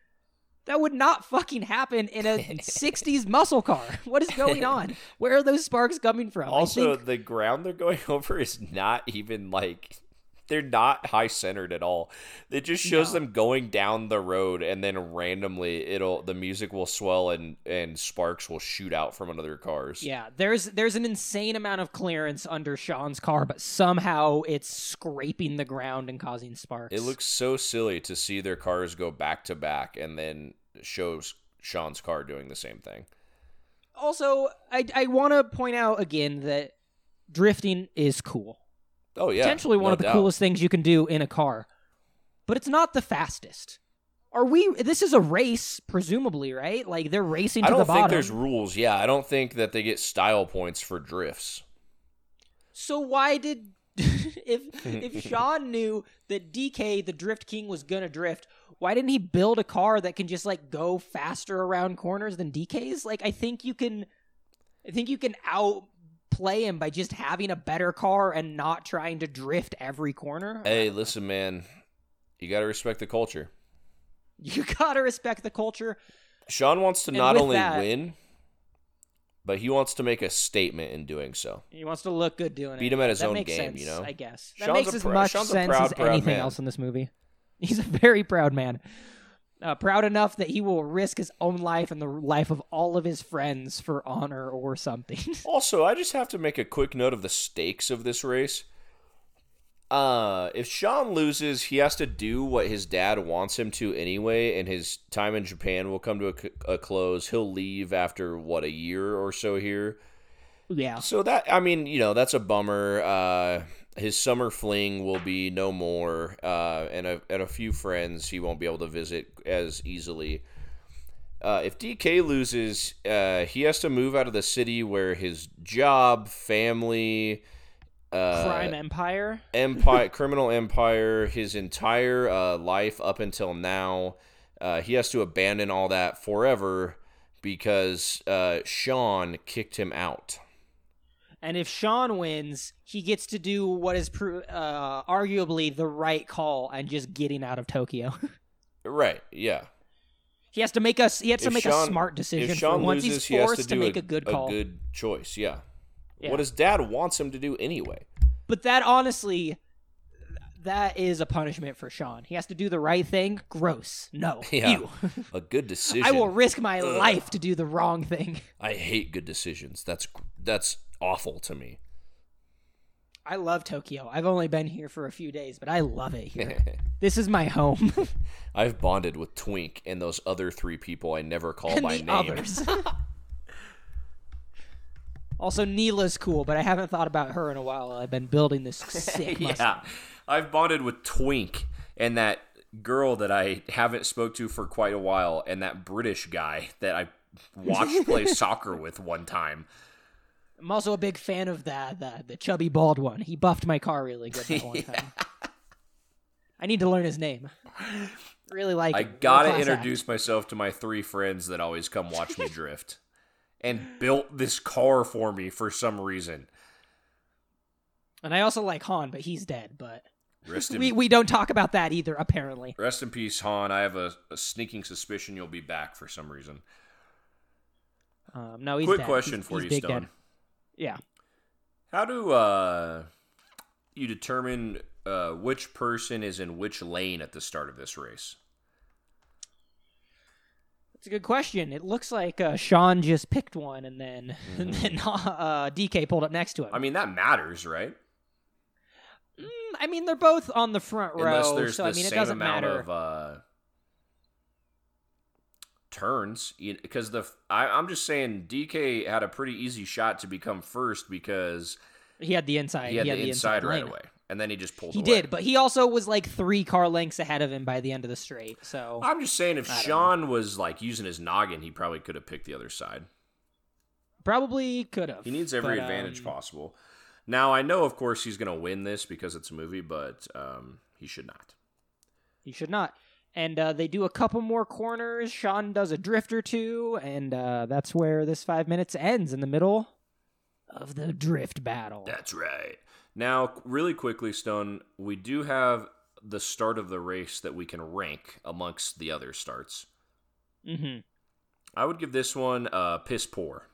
That would not fucking happen in a 60s muscle car. What is going on? Where are those sparks coming from?
Also,
think-
the ground they're going over is not even like they're not high centered at all. It just shows
No.
them going down the road and then randomly it'll the music will swell and and sparks will shoot out from another cars.
Yeah, there's there's an insane amount of clearance under Sean's car, but somehow it's scraping the ground and causing sparks.
It looks so silly to see their cars go back to back and then shows Sean's car doing the same thing.
also I I want to point out again that drifting is cool.
Oh yeah.
Potentially one
no
of the
doubt.
coolest things you can do in a car. But it's not the fastest. Are we this is a race presumably, right? Like they're racing to the bottom.
I don't
the
think there's rules. Yeah, I don't think that they get style points for drifts.
So why did if if Sean knew that DK the Drift King was gonna drift, why didn't he build a car that can just like go faster around corners than DK's? Like I think you can I think you can outplay him by just having a better car and not trying to drift every corner.
Hey, listen, man, you got to respect the culture.
You gotta respect the culture.
Sean wants to
And
not only
that-
win, but he wants to make a statement in doing so.
He wants to look good doing it.
Beat him at his
That
own
makes
game,
sense,
you know?
I guess that
Sean's
makes as
pr-
much
Sean's
sense
proud,
as anything
man.
else in this movie. He's a very proud man. Uh, proud enough that he will risk his own life and the life of all of his friends for honor or something.
Also, I just have to make a quick note of the stakes of this race. Uh, if Sean loses, he has to do what his dad wants him to anyway, and his time in Japan will come to a, c- a close. He'll leave after what a year or so here.
Yeah.
So that I mean, you know, that's a bummer. Uh, his summer fling will be no more, uh, and a, and a few friends he won't be able to visit as easily. Uh, if DK loses, uh, he has to move out of the city where his job, family, uh,
Crime empire.
empire, criminal empire, his entire uh, life up until now, uh, he has to abandon all that forever because uh, Sean kicked him out.
And if Sean wins, he gets to do what is pr- uh, arguably the right call and just getting out of Tokyo.
Right? Yeah.
he has to make us. He has to make
Sean-
a smart decision.
If Sean
once
loses,
he's
he has
forced
to
to, make
a,
a, good call.
A good choice. Yeah.
Yeah.
What his dad wants him to do anyway.
But that honestly, that is a punishment for Sean. He has to do the right thing. Gross. No.
Yeah. A good decision.
I will risk my
Ugh.
life to do the wrong thing.
I hate good decisions. That's that's awful to me.
I love Tokyo. I've only been here for a few days, but I love it here. this is my home.
I've bonded with Twink and those other three people I never call
and
by
the
name.
others. also, Neela's cool, but I haven't thought about her in a while. I've been building this sick
yeah,
Mustang.
I've bonded with Twink and that girl that I haven't spoke to for quite a while, and that British guy that I watched play soccer with one time.
I'm also a big fan of the, the the chubby bald one. He buffed my car really good that one time. I need to learn his name. Really like.
I
him.
gotta
class act.
introduce myself to my three friends that always come watch me drift, and built this car for me for some reason.
And I also like Han, but he's dead. But
in,
we we don't talk about that either. Apparently,
rest in peace, Han. I have a, a sneaking suspicion you'll be back for some reason.
um, no, he's
Quick
dead.
question
He's-
for
he's
you, Stone.
dead. Yeah.
How do uh, you determine uh, which person is in which lane at the start of this race?
It's a good question. It looks like uh, Sean just picked one, and then
Mm-hmm.
then uh, DK pulled up next to him.
I mean, that matters, right?
Mm, I mean, they're both on the front row,
Unless there's
so
the
I mean, it
same
doesn't
amount
matter.
of uh, turns. Because the I, I'm just saying, DK had a pretty easy shot to become first because
he had the inside.
he had the, inside, right away, and then he just pulled.
He
away.
did, but he also was like three car lengths ahead of him by the end of the straight. So
I'm just saying, if Sean was like using his noggin, he probably could have picked the other side.
probably could have.
He needs every
but,
advantage
um,
possible. Now I know, of course, he's going to win this because it's a movie, but um, he should not.
He should not. And uh, they do a couple more corners. Sean does a drift or two, and uh, that's where this five minutes ends in the middle of the drift battle.
That's right. Now, really quickly, Stone, we do have the start of the race that we can rank amongst the other starts.
hmm
I would give this one uh, piss poor.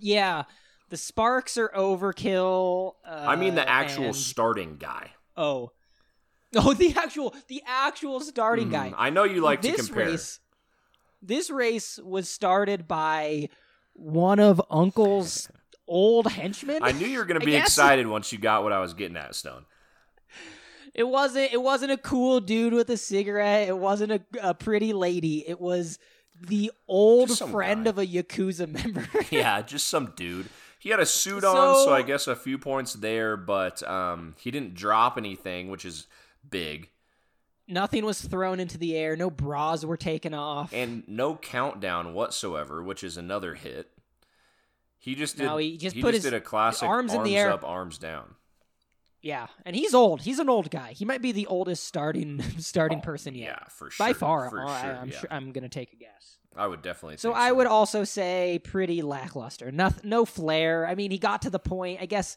Yeah, the sparks are overkill. Uh,
I mean, the actual
and-
starting guy.
oh, oh, the actual the actual starting guy.
Mhm. I know you like to
this
compare.
race, this race was started by one of Uncle's old henchmen.
I knew you were going to be excited once you got what I was getting at, Stone.
It wasn't. It wasn't a cool dude with a cigarette. It wasn't a, a pretty lady. It was the old friend
guy.
of a yakuza member.
yeah, just some dude. He had a suit on, so
So-
I guess a few points there, but um, he didn't drop anything, which is big.
Nothing was thrown into the air. No bras were taken off.
And no countdown whatsoever, which is another hit. He just did.
No, he just put his
did a classic
arms in the air.
up, arms down.
yeah, and he's old. He's an old guy. He might be the oldest starting starting
Oh,
person yet.
Yeah, for sure.
By far,
for
I-
sure.
I'm
yeah.
sure. I'm gonna take a guess.
I would definitely.
So
think
I would also say pretty lackluster. No, no flair. I mean, he got to the point. I guess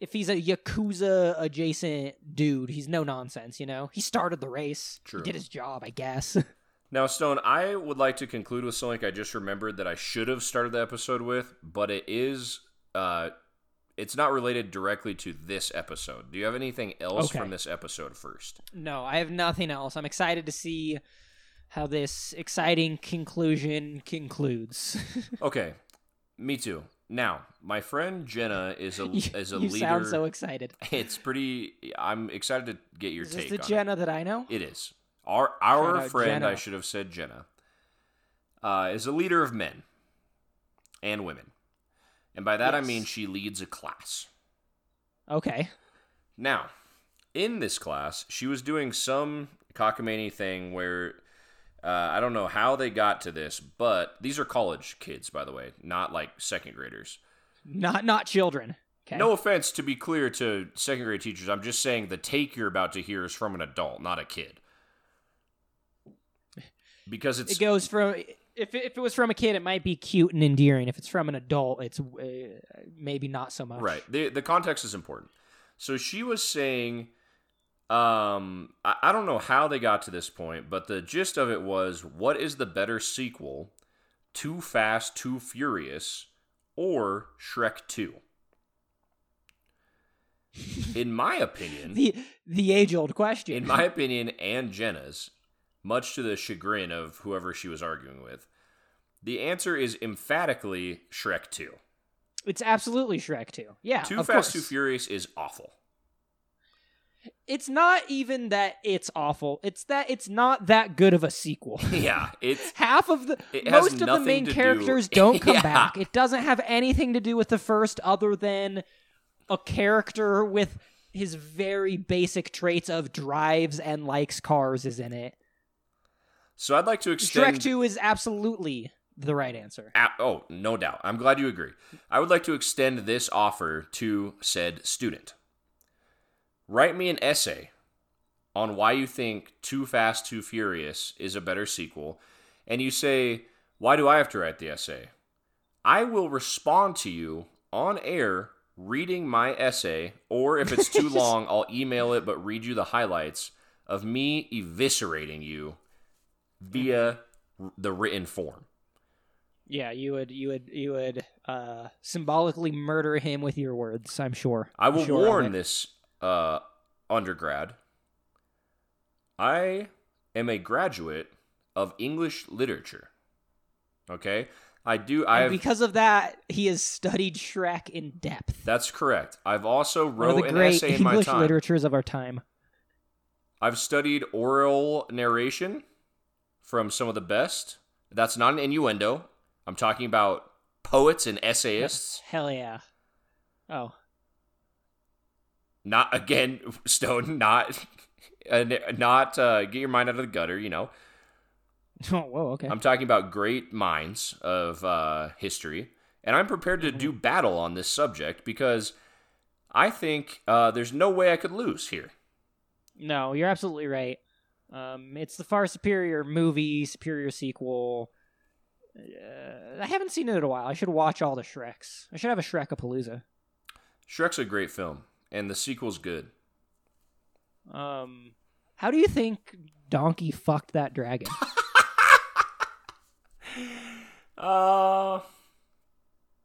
if he's a yakuza adjacent dude, he's no nonsense. You know, he started the race.
True.
He did his job, I guess.
Now, Stone, I would like to conclude with something I just remembered that I should have started the episode with, but it is. Uh, it's not related directly to this episode. Do you have anything else
Okay.
from this episode first?
no, I have nothing else. I'm excited to see how this exciting conclusion concludes.
Okay, me too. Now, my friend Jenna is a
You,
is a
you
leader.
sound so excited.
it's pretty. I'm excited to get your
Is
take
the
on
Jenna that I know?
it. It is our our
out
friend. I should have said Jenna. Uh, is a leader of men and women, and by that I mean she leads a class.
Okay.
Now, in this class, she was doing some cockamamie thing where uh, I don't know how they got to this, but these are college kids, by the way, not like second graders.
Not not children. Okay.
No offense to be clear to second grade teachers. I'm just saying the take you're about to hear is from an adult, not a kid. Because it's
It goes from if it, if it was from a kid, it might be cute and endearing. If it's from an adult, it's uh, maybe not so much.
Right. The the context is important. So she was saying um I, I don't know how they got to this point, but the gist of it was what is the better sequel? Too Fast, Too Furious or Shrek 2? In my opinion,
The the age old question.
in my opinion and Jenna's, much to the chagrin of whoever she was arguing with, the answer is emphatically Shrek 2.
it's absolutely Shrek 2. Yeah.
Too Fast,
course.
Too Furious is awful.
It's not even that it's awful. It's that it's not that good of a sequel.
Yeah, it's
Half of the most of the main characters do. not come
Yeah.
back. It doesn't have anything to do with the first other than a character with his very basic traits of drives and likes cars is in it.
so. I'd like to extend.
Shrek 2 is absolutely the right answer.
A- oh, no doubt. I'm glad you agree. I would like to extend this offer to said student. Write me an essay on why you think Too Fast, Too Furious is a better sequel, and you say, Why do I have to write the essay? I will respond to you on air reading my essay, or if it's too long, I'll email it but read you the highlights of me eviscerating you via the written form.
Yeah, you would you would you would uh symbolically murder him with your words, I'm sure.
I will
Sure
warn this uh, undergrad. I am a graduate of English literature. Okay, I do. I have.
because of that, he has studied Shrek in depth.
That's correct. I've also
One of
wrote
the
an
great
essay in my
English
time.
literatures of our time.
I've studied oral narration from some of the best. That's not an innuendo. I'm talking about poets and essayists.
Hell yeah. Oh.
Not again, Stone. Not, uh, not uh, get your mind out of the gutter. You know.
Oh, whoa, okay.
I'm talking about great minds of uh, history, and I'm prepared to do battle on this subject because I think uh, there's no way I could lose here.
No, you're absolutely right. Um, it's the far superior movie, superior sequel. Uh, I haven't seen it in a while. I should watch all the Shreks. I should have a Shrekapalooza.
Shrek's a great film, and the sequel's good.
Um, how do you think Donkey fucked that dragon?
Uh,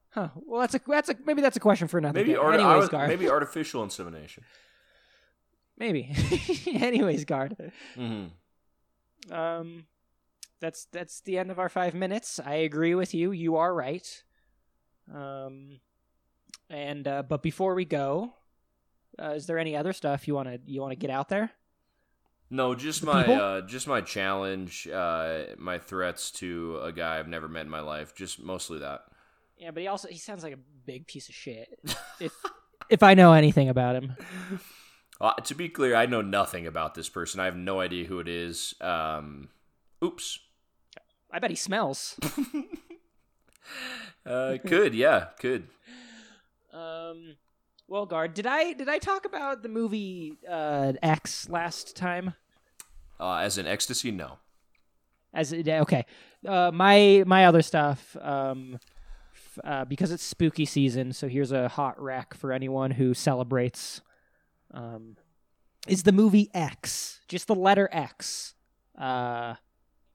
huh. Well, that's a that's a maybe that's a question for another
maybe
day.
art-
Anyways,
was- maybe artificial insemination.
maybe. Anyways, Guard.
hmm
Um, that's that's the end of our five minutes. I agree with you. You are right. Um, and uh, but before we go, uh, is there any other stuff you want to you want to get out there?
No, just
The
my uh, just my challenge, uh, my threats to a guy I've never met in my life. Just mostly that.
Yeah, but he also he sounds like a big piece of shit. if if I know anything about him,
Uh, to be clear, I know nothing about this person. I have no idea who it is. Um, oops.
I bet he smells.
Uh, could yeah, could.
Um, well, guard, did I did I talk about the movie uh, X last time?
Uh, as in ecstasy, no.
As it, okay, uh, my my other stuff. Um, f- uh, because it's spooky season, so here's a hot wreck for anyone who celebrates. Um, is the movie X just the letter X? Uh,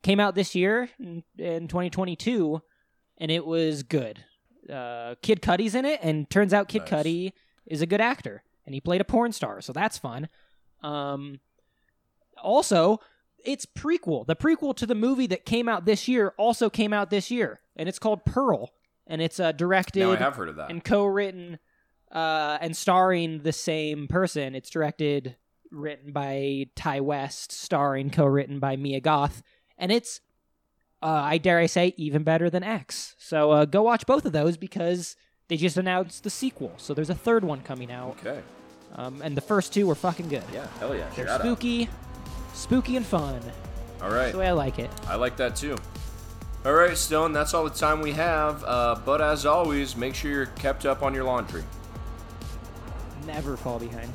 came out this year in, in 2022, and it was good. Uh, Kid Cudi's in it, and turns out Kid
Nice.
Cudi is a good actor, and he played a porn star, so that's fun. Um, also, it's prequel. The prequel to the movie that came out this year also came out this year, and it's called Pearl. and it's uh, directed
Now I have heard of that.
and co-written uh, and starring the same person. It's directed, written by Ti West, starring, co-written by Mia Goth, and it's, uh, I dare I say, even better than X. So uh, go watch both of those because they just announced the sequel. So there's a third one coming out,
Okay.
um, and the first two were fucking good.
Yeah. Hell yeah.
They're
Shout out.
spooky, spooky and fun.
All right.
That's the way I like it.
I like that too. All right, Stone. That's all the time we have. Uh, but as always, make sure you're kept up on your laundry.
Never fall behind.